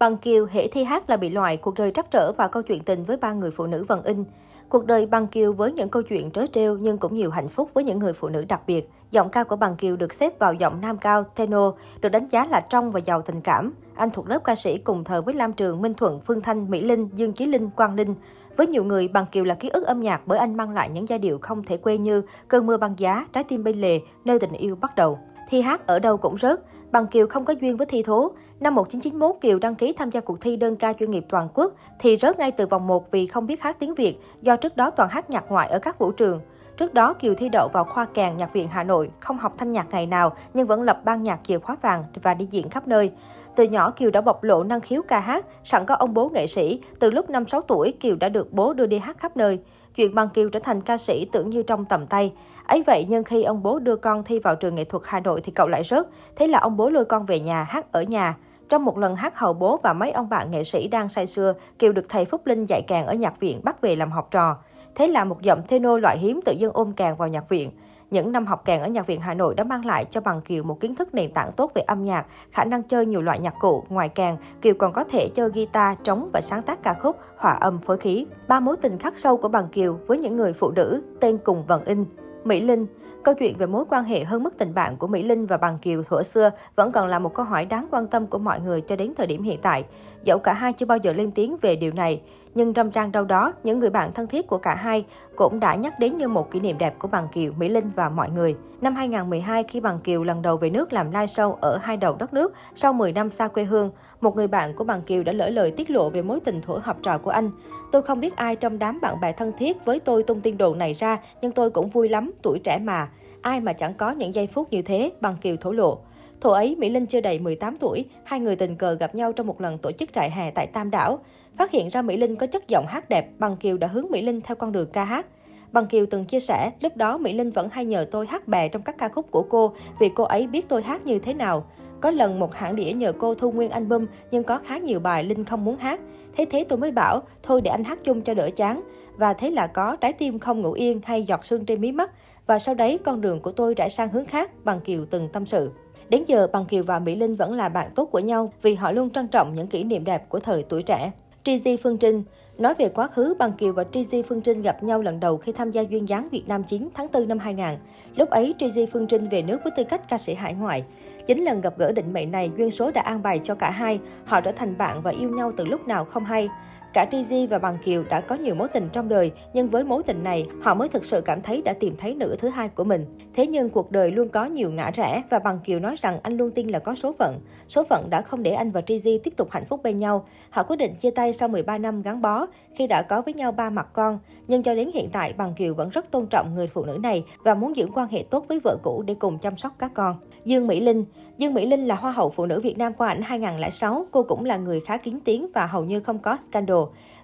Bằng Kiều, hệ thi hát là bị loại, cuộc đời trắc trở và câu chuyện tình với ba người phụ nữ vần in. Cuộc đời Bằng Kiều với những câu chuyện trớ trêu nhưng cũng nhiều hạnh phúc với những người phụ nữ đặc biệt. Giọng ca của Bằng Kiều được xếp vào giọng nam cao, tenor, được đánh giá là trong và giàu tình cảm. Anh thuộc lớp ca sĩ cùng thời với Lam Trường, Minh Thuận, Phương Thanh, Mỹ Linh, Dương Chí Linh, Quang Linh. Với nhiều người, Bằng Kiều là ký ức âm nhạc bởi anh mang lại những giai điệu không thể quên như Cơn mưa băng giá, Trái tim bên lề, Nơi tình yêu bắt đầu. Thi hát ở đâu cũng rớt, Bằng Kiều không có duyên với thi thố. Năm 1991, Kiều đăng ký tham gia cuộc thi đơn ca chuyên nghiệp toàn quốc thì rớt ngay từ vòng 1 vì không biết hát tiếng Việt, do trước đó toàn hát nhạc ngoại ở các vũ trường. Trước đó, Kiều thi đậu vào khoa kèn Nhạc viện Hà Nội, không học thanh nhạc ngày nào nhưng vẫn lập ban nhạc chìa khóa vàng và đi diễn khắp nơi. Từ nhỏ Kiều đã bộc lộ năng khiếu ca hát, sẵn có ông bố nghệ sĩ. Từ lúc 5-6 tuổi, Kiều đã được bố đưa đi hát khắp nơi. Chuyện bằng Kiều trở thành ca sĩ tưởng như trong tầm tay. Ấy vậy nhưng khi ông bố đưa con thi vào trường nghệ thuật Hà Nội thì cậu lại rớt. Thế là ông bố lôi con về nhà hát ở nhà. Trong một lần hát hầu bố và mấy ông bạn nghệ sĩ đang say sưa, Kiều được thầy Phúc Linh dạy kèn ở nhạc viện bắt về làm học trò. Thế là một giọng tenor loại hiếm tự dưng ôm kèn vào nhạc viện. Những năm học kèn ở Nhạc viện Hà Nội đã mang lại cho Bằng Kiều một kiến thức nền tảng tốt về âm nhạc, khả năng chơi nhiều loại nhạc cụ. Ngoài kèn, Kiều còn có thể chơi guitar, trống và sáng tác ca khúc, hòa âm phối khí. Ba mối tình khắc sâu của Bằng Kiều với những người phụ nữ tên cùng vần in. Mỹ Linh Câu chuyện về mối quan hệ hơn mức tình bạn của Mỹ Linh và Bằng Kiều thuở xưa vẫn còn là một câu hỏi đáng quan tâm của mọi người cho đến thời điểm hiện tại. Dẫu cả hai chưa bao giờ lên tiếng về điều này, nhưng trong trang đâu đó, những người bạn thân thiết của cả hai cũng đã nhắc đến như một kỷ niệm đẹp của Bằng Kiều, Mỹ Linh và mọi người. Năm 2012, khi Bằng Kiều lần đầu về nước làm live show ở hai đầu đất nước sau 10 năm xa quê hương, một người bạn của Bằng Kiều đã lỡ lời tiết lộ về mối tình thuở học trò của anh. Tôi không biết ai trong đám bạn bè thân thiết với tôi tung tin đồn này ra, nhưng tôi cũng vui lắm, tuổi trẻ mà. Ai mà chẳng có những giây phút như thế, Bằng Kiều thổ lộ thổ ấy, Mỹ Linh chưa đầy 18 tuổi, hai người tình cờ gặp nhau trong một lần tổ chức trại hè tại Tam Đảo. Phát hiện ra Mỹ Linh có chất giọng hát đẹp, Bằng Kiều đã hướng Mỹ Linh theo con đường ca hát. Bằng Kiều từng chia sẻ, lúc đó Mỹ Linh vẫn hay nhờ tôi hát bè trong các ca khúc của cô vì cô ấy biết tôi hát như thế nào. Có lần một hãng đĩa nhờ cô thu nguyên album nhưng có khá nhiều bài Linh không muốn hát. Thế thế tôi mới bảo, thôi để anh hát chung cho đỡ chán. Và thế là có Trái tim không ngủ yên hay Giọt sương trên mí mắt. Và sau đấy con đường của tôi rẽ sang hướng khác, Bằng Kiều từng tâm sự. Đến giờ, Bằng Kiều và Mỹ Linh vẫn là bạn tốt của nhau vì họ luôn trân trọng những kỷ niệm đẹp của thời tuổi trẻ. Trizy Phương Trinh Nói về quá khứ, Bằng Kiều và Trizy Phương Trinh gặp nhau lần đầu khi tham gia duyên dáng Việt Nam 9 tháng 4 năm 2000. Lúc ấy, Trizy Phương Trinh về nước với tư cách ca sĩ hải ngoại. Chính lần gặp gỡ định mệnh này, duyên số đã an bài cho cả hai. Họ trở thành bạn và yêu nhau từ lúc nào không hay. Cả Trizy và Bằng Kiều đã có nhiều mối tình trong đời, nhưng với mối tình này, họ mới thực sự cảm thấy đã tìm thấy nửa thứ hai của mình. Thế nhưng cuộc đời luôn có nhiều ngã rẽ và Bằng Kiều nói rằng anh luôn tin là có số phận. Số phận đã không để anh và Trizy tiếp tục hạnh phúc bên nhau. Họ quyết định chia tay sau 13 năm gắn bó khi đã có với nhau ba mặt con. Nhưng cho đến hiện tại, Bằng Kiều vẫn rất tôn trọng người phụ nữ này và muốn giữ quan hệ tốt với vợ cũ để cùng chăm sóc các con. Dương Mỹ Linh Dương Mỹ Linh là Hoa hậu Phụ nữ Việt Nam qua ảnh 2006. Cô cũng là người khá kín tiếng và hầu như không có scandal.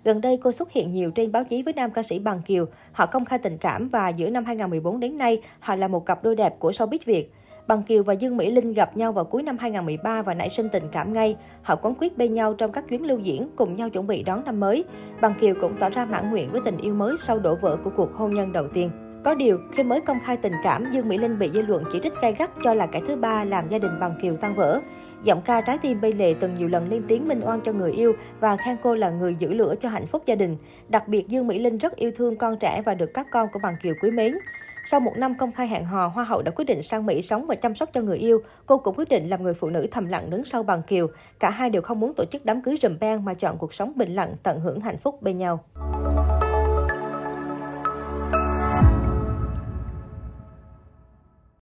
Gần đây, cô xuất hiện nhiều trên báo chí với nam ca sĩ Bằng Kiều. Họ công khai tình cảm và giữa năm 2014 đến nay, họ là một cặp đôi đẹp của showbiz Việt. Bằng Kiều và Dương Mỹ Linh gặp nhau vào cuối năm 2013 và nảy sinh tình cảm ngay. Họ quấn quyết bên nhau trong các chuyến lưu diễn, cùng nhau chuẩn bị đón năm mới. Bằng Kiều cũng tỏ ra mãn nguyện với tình yêu mới sau đổ vỡ của cuộc hôn nhân đầu tiên. Có điều, khi mới công khai tình cảm, Dương Mỹ Linh bị dư luận chỉ trích gay gắt cho là kẻ thứ ba làm gia đình bằng Kiều tan vỡ. Giọng ca trái tim bay lệ từng nhiều lần lên tiếng minh oan cho người yêu và khen cô là người giữ lửa cho hạnh phúc gia đình. Đặc biệt, Dương Mỹ Linh rất yêu thương con trẻ và được các con của bằng Kiều quý mến. Sau một năm công khai hẹn hò, Hoa hậu đã quyết định sang Mỹ sống và chăm sóc cho người yêu. Cô cũng quyết định làm người phụ nữ thầm lặng đứng sau bằng Kiều. Cả hai đều không muốn tổ chức đám cưới rùm beng mà chọn cuộc sống bình lặng, tận hưởng hạnh phúc bên nhau.